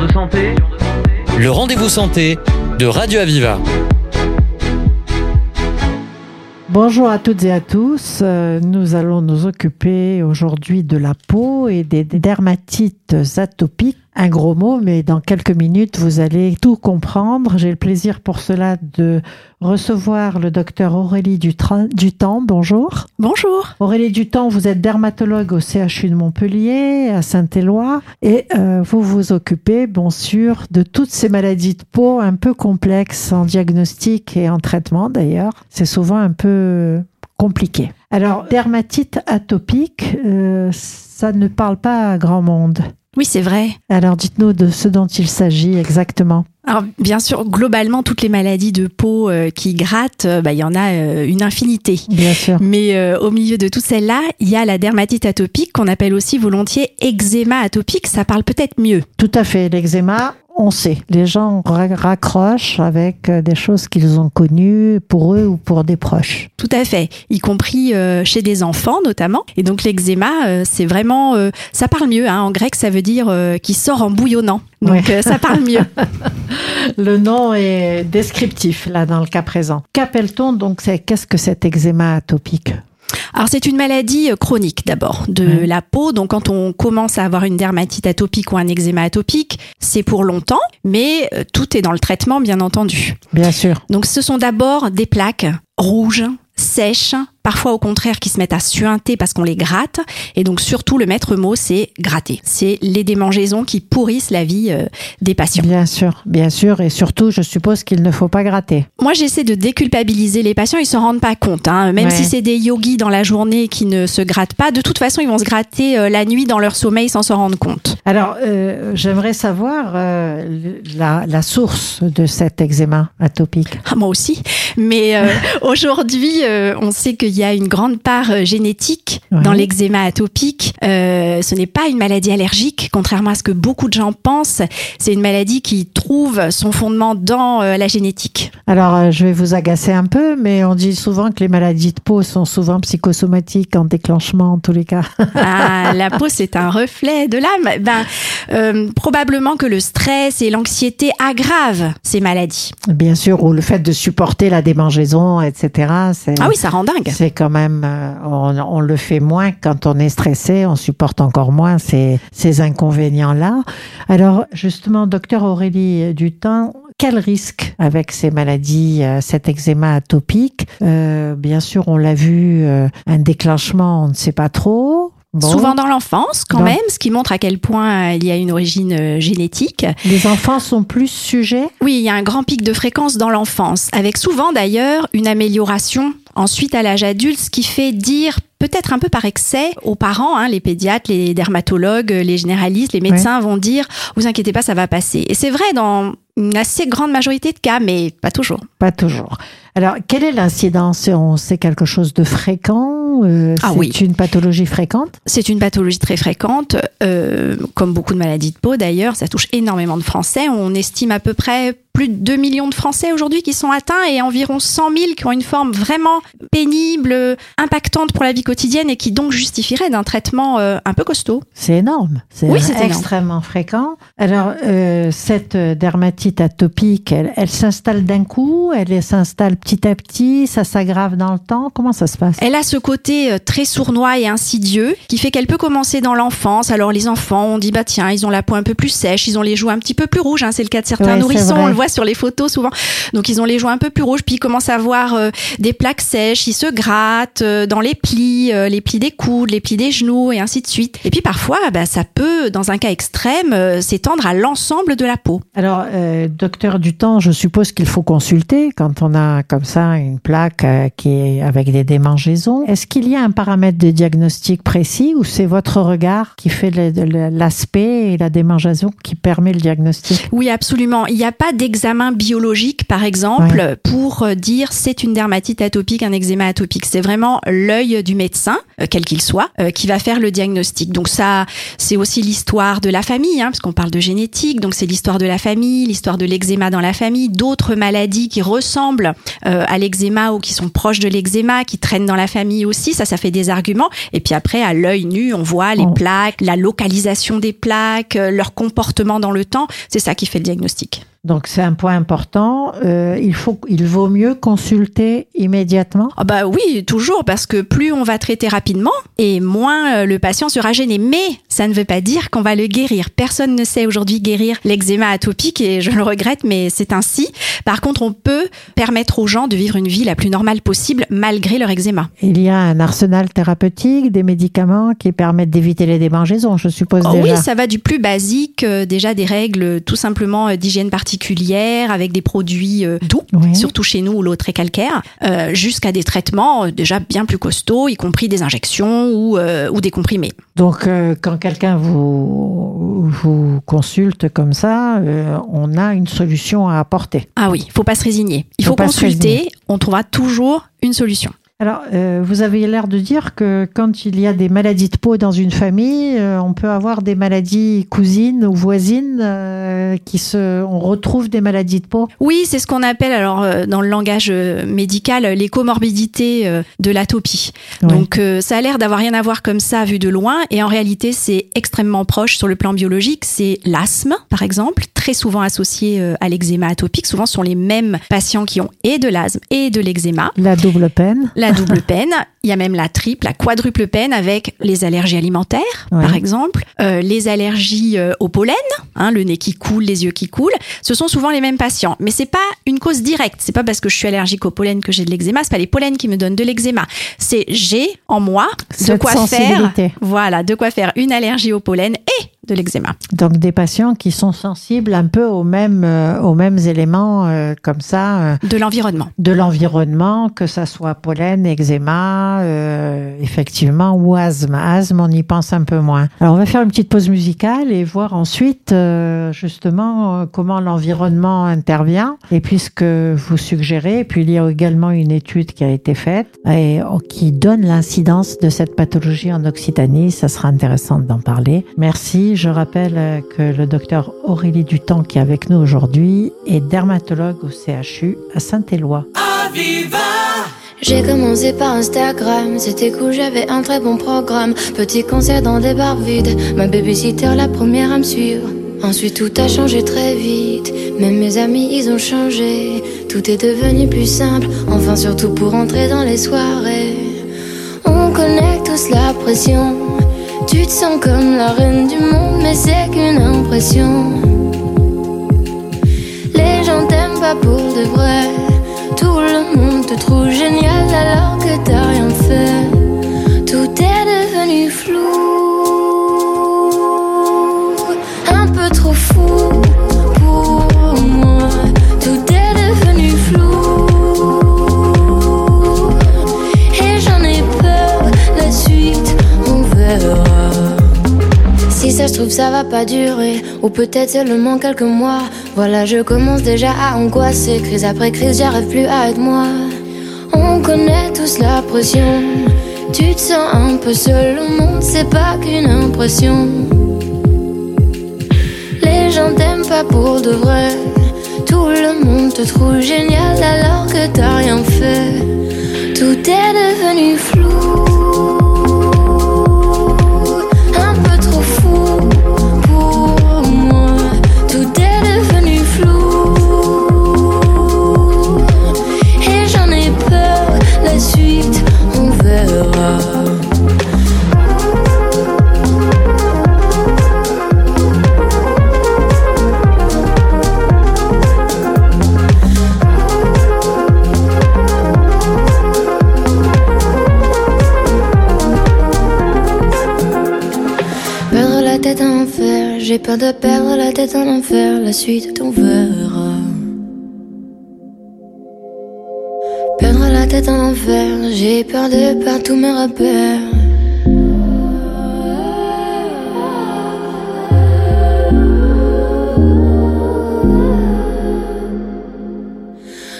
De santé. Le rendez-vous santé de Radio Aviva. Bonjour à toutes et à tous. Euh, Nous allons nous occuper aujourd'hui de la peau et des dermatites atopiques. Un gros mot, mais dans quelques minutes, vous allez tout comprendre. J'ai le plaisir pour cela de recevoir le docteur Aurélie Dutemps. Bonjour. Bonjour. Aurélie Dutemps, vous êtes dermatologue au CHU de Montpellier, à Saint-Éloi, et euh, vous vous occupez, bien sûr, de toutes ces maladies de peau un peu complexes en diagnostic et en traitement d'ailleurs. C'est souvent un peu compliqué. Alors, dermatite atopique, euh, ça ne parle pas à grand monde. Oui, c'est vrai. Alors, dites-nous de ce dont il s'agit exactement. Alors, bien sûr, globalement, toutes les maladies de peau euh, qui grattent, euh, bah, il y en a euh, une infinité. Bien sûr. Mais au milieu de toutes celles-là, il y a la dermatite atopique qu'on appelle aussi volontiers eczéma atopique. Ça parle peut-être mieux. Tout à fait. L'eczéma, on sait. Les gens ra- raccrochent avec euh, des choses qu'ils ont connues pour eux ou pour des proches. Tout à fait, y compris euh, chez des enfants notamment. Et donc l'eczéma, euh, c'est vraiment, ça parle mieux. Hein. En grec, ça veut dire qui sort en bouillonnant. Donc Ouais. ça parle mieux. Le nom est descriptif, là, dans le cas présent. Qu'appelle-t-on donc c'est- Qu'est-ce que cet eczéma atopique? Alors c'est une maladie euh, chronique d'abord de la peau. Donc quand on commence à avoir une dermatite atopique ou un eczéma atopique, c'est pour longtemps, mais euh, tout est dans le traitement bien entendu. Bien sûr. Donc ce sont d'abord des plaques rouges, sèches, parfois au contraire qui se mettent à suinter parce qu'on les gratte. Et donc surtout le maître mot c'est gratter. C'est les démangeaisons qui pourrissent la vie euh, des patients. Bien sûr, bien sûr. Et surtout, je suppose qu'il ne faut pas gratter. Moi, j'essaie de déculpabiliser les patients. Ils s'en rendent pas compte. Hein. Même Ouais. si c'est des yogis dans la journée qui ne se grattent pas, de toute façon, ils vont se gratter euh, la nuit dans leur sommeil sans s'en rendre compte. Alors, euh, j'aimerais savoir la, la source de cet eczéma atopique. Ah, moi aussi. Mais aujourd'hui, on sait qu'il y a une grande part euh, génétique Ouais. dans l'eczéma atopique. Euh, ce n'est pas une maladie allergique, contrairement à ce que beaucoup de gens pensent. C'est une maladie qui trouve son fondement dans euh, la génétique. Alors, je vais vous agacer un peu, mais on dit souvent que les maladies de peau sont souvent psychosomatiques en déclenchement, en tous les cas. Ah, la peau, c'est un reflet de l'âme. Ben, euh, probablement que le stress et l'anxiété aggravent ces maladies. Bien sûr, ou le fait de supporter la démangeaison, etc. Ah oui, ça rend dingue. C'est quand même, euh, on, le fait moins quand on est stressé, on supporte encore moins ces, ces inconvénients-là. Alors, justement, docteur Aurélie Dutin, quel risque avec ces maladies, euh, cet eczéma atopique? Euh, Bien sûr, on l'a vu, euh, un déclenchement, on ne sait pas trop. Bon. Souvent dans l'enfance, quand Dans- même, ce qui montre à quel point euh, il y a une origine euh, génétique. Les enfants sont plus sujets? Oui, il y a un grand pic de fréquence dans l'enfance, avec souvent d'ailleurs une amélioration ensuite à l'âge adulte, ce qui fait dire peut-être un peu par excès aux parents, hein, les pédiatres, les dermatologues, les généralistes, les médecins vont dire vous inquiétez pas, ça va passer. Et c'est vrai dans une assez grande majorité de cas, mais pas toujours. Pas toujours. Alors, quelle est l'incidence On sait quelque chose de fréquent euh, Ah C'est oui. une pathologie fréquente C'est une pathologie très fréquente, euh, comme beaucoup de maladies de peau d'ailleurs, ça touche énormément de Français. On estime à peu près plus de 2 millions de Français aujourd'hui qui sont atteints et environ 100 000 qui ont une forme vraiment pénible, impactante pour la vie quotidienne et qui donc justifieraient d'un traitement euh, un peu costaud. C'est énorme. C'est Oui, c'est énorme. extrêmement fréquent. Alors, cette dermatite atopique, elle, elle s'installe d'un coup? Elle s'installe petit à petit? Ça s'aggrave dans le temps? Comment ça se passe? Elle a ce côté euh, très sournois et insidieux qui fait qu'elle peut commencer dans l'enfance. Alors les enfants, on dit bah tiens, ils ont la peau un peu plus sèche, ils ont les joues un petit peu plus rouges. hein, c'est le cas de certains Ouais, nourrissons, on le voit sur les photos souvent. Donc ils ont les joues un peu plus rouges, puis ils commencent à avoir euh, des plaques sèches, ils se grattent euh, dans les plis, euh, les plis des coudes, les plis des genoux et ainsi de suite. Et puis parfois, bah, ça peut, dans un cas extrême, s'étendre à l'ensemble de la peau. Alors, docteur Dutemps, je suppose qu'il faut consulter quand on a comme ça une plaque qui est avec des démangeaisons. Est-ce qu'il y a un paramètre de diagnostic précis ou c'est votre regard qui fait l'aspect et la démangeaison qui permet le diagnostic? Oui, absolument. Il n'y a pas examen biologique, par exemple, pour dire c'est une dermatite atopique, un eczéma atopique. C'est vraiment l'œil du médecin, euh, quel qu'il soit, euh, qui va faire le diagnostic. Donc ça, c'est aussi l'histoire de la famille, hein, parce qu'on parle de génétique. Donc c'est l'histoire de la famille, l'histoire de l'eczéma dans la famille, d'autres maladies qui ressemblent euh, à l'eczéma ou qui sont proches de l'eczéma, qui traînent dans la famille aussi. Ça, ça fait des arguments. Et puis après, à l'œil nu, on voit les plaques, la localisation des plaques, leur comportement dans le temps. C'est ça qui fait le diagnostic. Donc c'est un point important. Euh, il faut, il vaut mieux consulter immédiatement. Ah bah oui, toujours parce que plus on va traiter rapidement et moins euh, le patient sera gêné. Mais ça ne veut pas dire qu'on va le guérir. Personne ne sait aujourd'hui guérir l'eczéma atopique et je le regrette, mais c'est ainsi. Par contre, on peut permettre aux gens de vivre une vie la plus normale possible malgré leur eczéma. Il y a un arsenal thérapeutique, des médicaments qui permettent d'éviter les démangeaisons, je suppose oh déjà. Oui, ça va du plus basique, euh, déjà des règles tout simplement d'hygiène particulière particulières avec des produits euh, doux, surtout chez nous où l'eau est très calcaire, euh, jusqu'à des traitements euh, déjà bien plus costauds, y compris des injections ou, ou des comprimés. Donc quand quelqu'un vous, vous consulte comme ça, on a une solution à apporter. Ah oui, il faut pas se résigner. Il faut, faut consulter, on trouvera toujours une solution. Alors, euh, vous avez l'air de dire que quand il y a des maladies de peau dans une famille, euh, on peut avoir des maladies cousines ou voisines euh, qui se, on retrouve des maladies de peau? Oui, c'est ce qu'on appelle alors dans le langage médical les comorbidités de l'atopie. Donc, ça a l'air d'avoir rien à voir comme ça vu de loin, et en réalité, c'est extrêmement proche sur le plan biologique. C'est l'asthme, par exemple, très souvent associé à l'eczéma atopique. Souvent, ce sont les mêmes patients qui ont et de l'asthme et de l'eczéma. La double peine la double peine. Il y a même la triple, la quadruple peine avec les allergies alimentaires, par exemple, euh, les allergies euh, au pollen, hein, le nez qui coule, les yeux qui coulent. Ce sont souvent les mêmes patients, mais c'est pas une cause directe. C'est pas parce que je suis allergique au pollen que j'ai de l'eczéma. C'est pas les pollens qui me donnent de l'eczéma. C'est j'ai en moi de quoi faire. Voilà, de quoi faire une allergie au pollen et de l'eczéma. Donc des patients qui sont sensibles un peu aux mêmes, euh, aux mêmes éléments euh, comme ça. Euh, de l'environnement. De l'environnement, que ça soit pollen, eczéma, effectivement, ou asthme. Asthme, on y pense un peu moins. Alors on va faire une petite pause musicale et voir ensuite justement comment l'environnement intervient. Et puisque vous suggérez, puis il y a également une étude qui a été faite et oh, qui donne l'incidence de cette pathologie en Occitanie, ça sera intéressant d'en parler. Merci. Je rappelle que le docteur Aurélie Qui est avec nous aujourd'hui, est dermatologue au CHU à Saint-Éloi. J'ai commencé par Instagram, c'était cool, j'avais un très bon programme. Petit concert dans des bars vides, ma babysitter la première à me suivre. Ensuite tout a changé très vite, même mes amis ils ont changé. Tout est devenu plus simple, enfin surtout pour entrer dans les soirées. On connaît tous la pression tu te sens comme la reine du monde, mais c'est qu'une impression. Pour de vrai. Tout le monde te trouve génial ça va pas durer. Ou peut-être seulement quelques mois. Voilà je commence déjà à angoisser. Crise après crise j'arrive plus à être moi. On connaît tous la pression. Tu te sens un peu seul. Au monde C'est pas qu'une impression. Les gens t'aiment pas pour de vrai. Tout le monde te trouve génial alors que t'as rien fait. Tout est devenu flou J'ai peur de perdre la tête en enfer, la suite on verra. Perdre la tête en enfer, j'ai peur de perdre tous mes repères.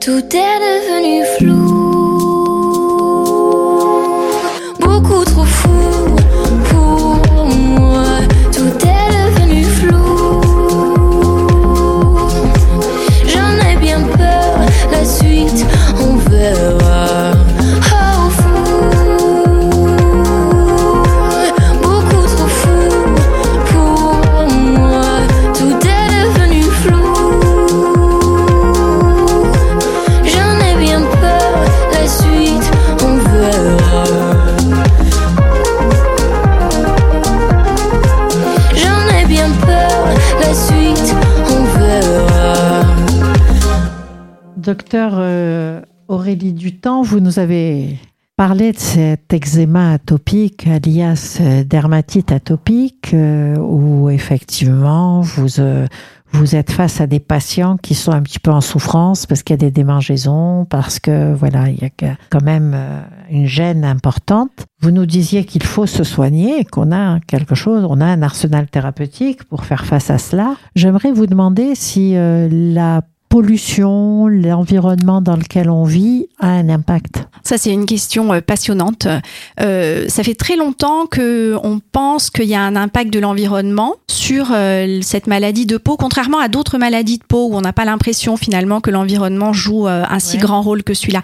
Tout est devenu flou. Docteur euh, Aurélie Dutemps, vous nous avez parlé de cet eczéma atopique, alias euh, dermatite atopique, euh, où effectivement vous, vous êtes face à des patients qui sont un petit peu en souffrance parce qu'il y a des démangeaisons, parce que voilà, il y a quand même une gêne importante. Vous nous disiez qu'il faut se soigner, qu'on a quelque chose, on a un arsenal thérapeutique pour faire face à cela. J'aimerais vous demander si la pollution, l'environnement dans lequel on vit a un impact. Ça, c'est une question euh, passionnante. Euh, ça fait très longtemps que on pense qu'il y a un impact de l'environnement sur euh, cette maladie de peau, contrairement à d'autres maladies de peau où on n'a pas l'impression finalement que l'environnement joue euh, un si Ouais. grand rôle que celui-là.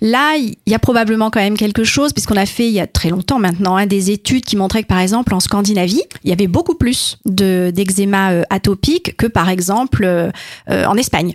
Là, il y a probablement quand même quelque chose, puisqu'on a fait il y a très longtemps maintenant hein, des études qui montraient que par exemple en Scandinavie, il y avait beaucoup plus de d'eczéma atopique que par exemple en Espagne.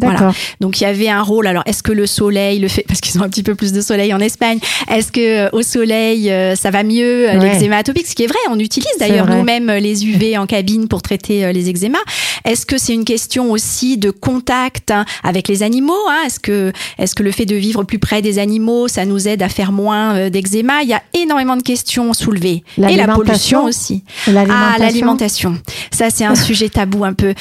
Voilà. Donc il y avait un rôle. Alors est-ce que le soleil le fait parce qu'ils ont un petit peu plus de soleil en Espagne Est-ce que euh, au soleil euh, ça va mieux euh, Ouais. l'eczéma atopique? Ce qui est vrai, on utilise d'ailleurs nous-mêmes les UV en cabine pour traiter les eczémas. Est-ce que c'est une question aussi de contact hein, avec les animaux hein? Est-ce que est-ce que le fait de vivre plus près des animaux ça nous aide à faire moins d'eczéma? Il y a énormément de questions soulevées et la pollution aussi. Ah, L'alimentation. l'alimentation. Ça, c'est un sujet tabou un peu.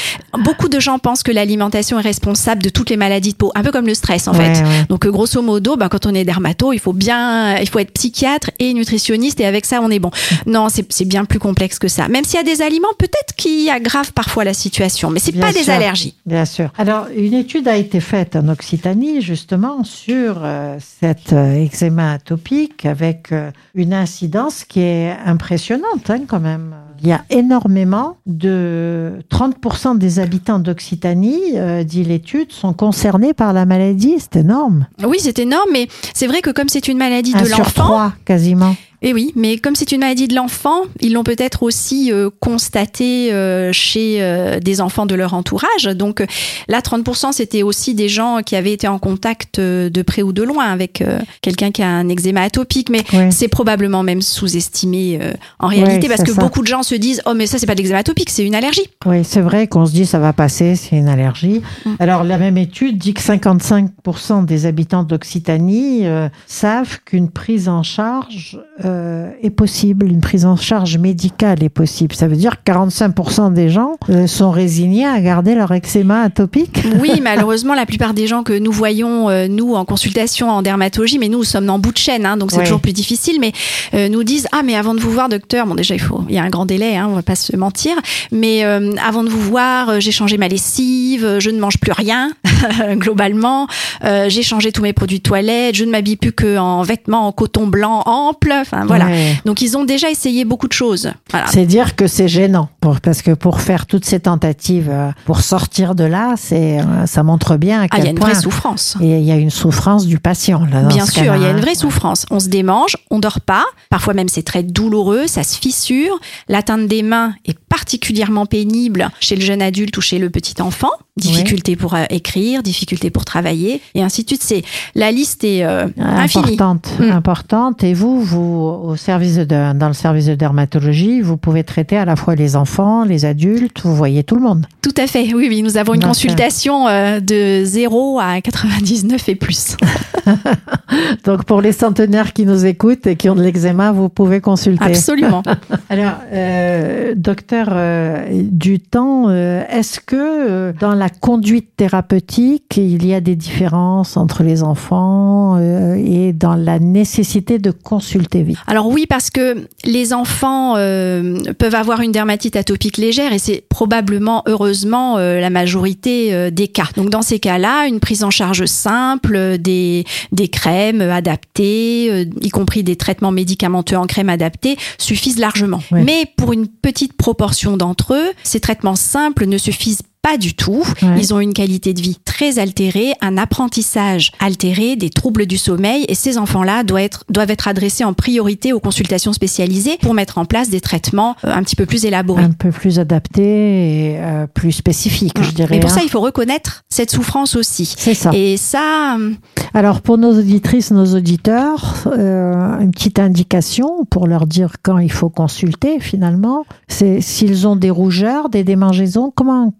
Beaucoup de gens pensent que l'alimentation est responsable de toutes les maladies de peau, un peu comme le stress en Ouais, fait. ouais. Donc, euh, grosso modo, ben, quand on est dermato, il faut bien, il faut être psychiatre et nutritionniste et avec ça, on est bon. Non, c'est bien plus complexe que ça. Même s'il y a des aliments, peut-être qui aggravent parfois la situation, mais c'est pas des allergies. Bien sûr. Alors, une étude a été faite en Occitanie, justement, sur euh, cet euh, eczéma atopique avec euh, une incidence qui est impressionnante, hein, quand même. Il y a énormément de 30% des habitants d'Occitanie, euh, dit l'étude, sont concernés par la maladie. C'est énorme. Oui, c'est énorme, mais c'est vrai que comme c'est une maladie Un de l'enfant, quasiment. Et oui, mais comme c'est une maladie de l'enfant, ils l'ont peut-être aussi euh, constaté euh, chez euh, des enfants de leur entourage. Donc là, 30%, c'était aussi des gens qui avaient été en contact de près ou de loin avec quelqu'un qui a un eczéma atopique. Mais Ouais. c'est probablement même sous-estimé en réalité Ouais, parce que ça. beaucoup de gens se disent « Oh, mais ça, c'est pas de l'eczéma atopique, c'est une allergie. Oui, c'est vrai qu'on se dit ça va passer, c'est une allergie. Mm. Alors la même étude dit que 55% des habitants d'Occitanie savent qu'une prise en charge euh, est possible, une prise en charge médicale est possible. Ça veut dire que 45% des gens euh, sont résignés à garder leur eczéma atopique. ». Oui, malheureusement, la plupart des gens que nous voyons, euh, nous, en consultation en dermatologie, mais nous, nous sommes en bout de chaîne, hein, donc c'est Ouais. toujours plus difficile, mais euh, nous disent ah mais avant de vous voir docteur bon déjà il faut il y a un grand délai hein, on va pas se mentir mais euh, avant de vous voir euh, j'ai changé ma lessive euh, je ne mange plus rien globalement euh, j'ai changé tous mes produits de toilette je ne m'habille plus que en vêtements en coton blanc ample enfin voilà Ouais. donc ils ont déjà essayé beaucoup de choses voilà C'est dire que c'est gênant, pour, parce que pour faire toutes ces tentatives, euh, pour sortir de là, c'est, euh, ça montre bien à ah il y a une point vraie souffrance et il y a une souffrance du patient. Là, dans Bien sûr, il y a une vraie souffrance. On se démange, on dort pas. Parfois même c'est très douloureux, ça se fissure. L'atteinte des mains est particulièrement pénible chez le jeune adulte ou chez le petit enfant. Difficulté pour euh, écrire, difficulté pour travailler, et ainsi de suite. C'est la liste est euh, infinie. importante, Mm. importante. Et vous, vous au service de, dans le service de dermatologie, vous pouvez traiter à la fois les enfants, les adultes. Vous voyez tout le monde. Tout à fait. Oui, oui. Nous avons une Bien consultation euh, de 0 à 99 et plus. Donc pour les centenaires qui nous écoutent et qui ont de l'eczéma, vous pouvez consulter. Absolument. Alors, euh, docteur euh, Dutemps, euh, est-ce que euh, dans la conduite thérapeutique, il y a des différences entre les enfants euh, et dans la nécessité de consulter vite? Alors oui, parce que les enfants euh, peuvent avoir une dermatite atopique légère et c'est probablement, heureusement, euh, la majorité euh, des cas. Donc dans ces cas-là, une prise en charge simple, des, des crèmes adaptées, euh, y compris des traitements médicamenteux en crème adaptée, suffisent largement. Mais pour une petite proportion d'entre eux, ces traitements simples ne suffisent pas du tout. Ouais. Ils ont une qualité de vie très altérée, un apprentissage altéré, des troubles du sommeil et ces enfants-là doivent être, doivent être adressés en priorité aux consultations spécialisées pour mettre en place des traitements euh, un petit peu plus élaborés. un peu plus adapté et euh, plus spécifique, je dirais. Et pour hein. ça, il faut reconnaître cette souffrance aussi. c'est ça. Et ça, euh, Alors pour nos auditrices, nos auditeurs, euh, une petite indication pour leur dire quand il faut consulter finalement, c'est s'ils ont des rougeurs, des démangeaisons, comment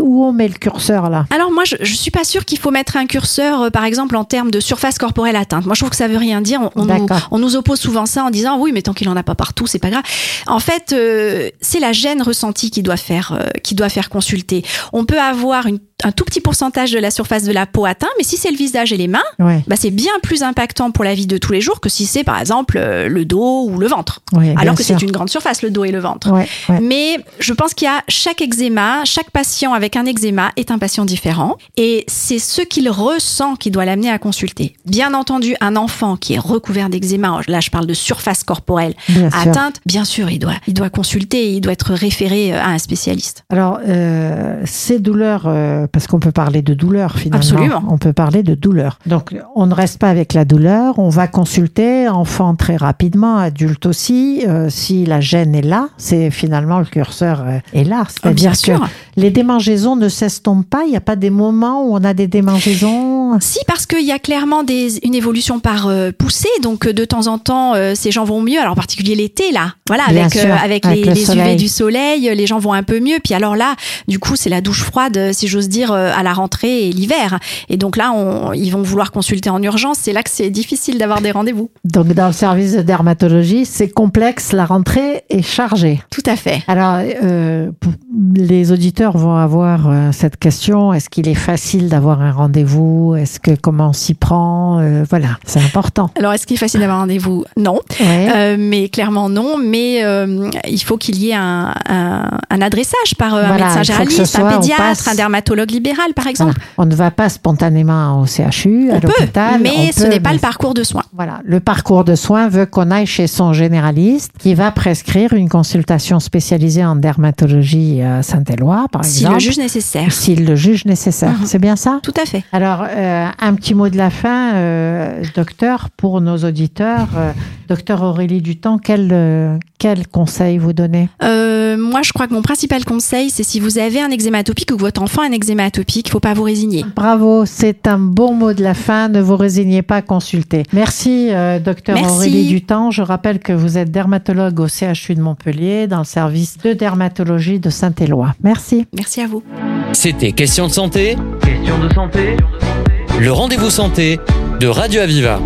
où on met le curseur là Alors moi, je, je suis pas sûre qu'il faut mettre un curseur, euh, par exemple, en termes de surface corporelle atteinte. Moi, je trouve que ça veut rien dire. On, on nous, on nous oppose souvent ça en disant oui, mais tant qu'il en a pas partout, c'est pas grave. En fait, euh, c'est la gêne ressentie qui doit faire, euh, qui doit faire consulter. On peut avoir une- un tout petit pourcentage de la surface de la peau atteint, mais si c'est le visage et les mains, Ouais. bah, c'est bien plus impactant pour la vie de tous les jours que si c'est par exemple euh, le dos ou le ventre. Ouais, Alors que c'est une grande surface, le dos et le ventre. Ouais. Mais je pense qu'il y a chaque eczéma, chaque patient avec un eczéma est un patient différent et c'est ce qu'il ressent qui doit l'amener à consulter. Bien entendu, un enfant qui est recouvert d'eczéma, là je parle de surface corporelle Bien sûr. atteinte, bien sûr, il doit, il doit consulter, il doit être référé euh, à un spécialiste. Alors, euh, ces douleurs, euh, parce qu'on peut parler de douleur finalement. Absolument. On peut parler de douleur. Donc, on ne reste pas avec la douleur, on va consulter, enfant très rapidement, adulte aussi. Euh, si la gêne est là, c'est finalement le curseur euh, est là. Ah, bien sûr. les démangeaisons ne s'estompent pas. Il n'y a pas des moments où on a des démangeaisons. Si, parce qu'il y a clairement des, une évolution par euh, poussée, donc euh, de temps en temps, euh, ces gens vont mieux. Alors en particulier l'été, là, voilà, avec, sûr, euh, avec, avec les, le les UV du soleil, les gens vont un peu mieux. Puis alors là, du coup, c'est la douche froide, si j'ose dire, à la rentrée et l'hiver. Et donc là, on, ils vont vouloir consulter en urgence. C'est là que c'est difficile d'avoir des rendez-vous. Donc, dans le service de dermatologie, c'est complexe. La rentrée est chargée. Tout à fait. Alors, les auditeurs vont avoir cette question est-ce qu'il est facile d'avoir un rendez-vous Est-ce que comment on s'y prend Euh, Voilà, c'est important. Alors, est-ce qu'il est facile d'avoir un rendez-vous? Non. Ouais. Euh, mais clairement non. Mais euh, il faut qu'il y ait un, un, un adressage par Voilà, un médecin généraliste, soit- un pédiatre, passe- un dermatologue libéral, par exemple. Voilà. On ne va pas spontanément au CHU, à On l'hôpital. mais ce n'est pas mais le parcours de soins. Voilà, le parcours de soins veut qu'on aille chez son généraliste qui va prescrire une consultation spécialisée en dermatologie à Saint-Éloi, par Si exemple. le juge nécessaire. S'il le juge nécessaire. Mhm. C'est bien ça? Tout à fait. Alors, euh, un petit mot de la fin, euh, docteur, pour nos auditeurs. Euh, docteur Aurélie Dutemps, quel, euh, quel conseil vous donnez? Euh, moi, je crois que mon principal conseil, c'est si vous avez un eczéma atopique ou que votre enfant a un eczéma atopique, il faut pas vous résigner. Bravo, c'est un bon mot de la fin. Ne vous résignez pas à consulter. Merci, euh, docteur Merci. Aurélie Dutemps. Je rappelle que vous êtes dermatologue au CHU de Montpellier, dans le service de dermatologie de Saint-Éloi. Merci. Merci à vous. C'était Question de santé. Question de santé. Le rendez-vous santé de Radio Aviva.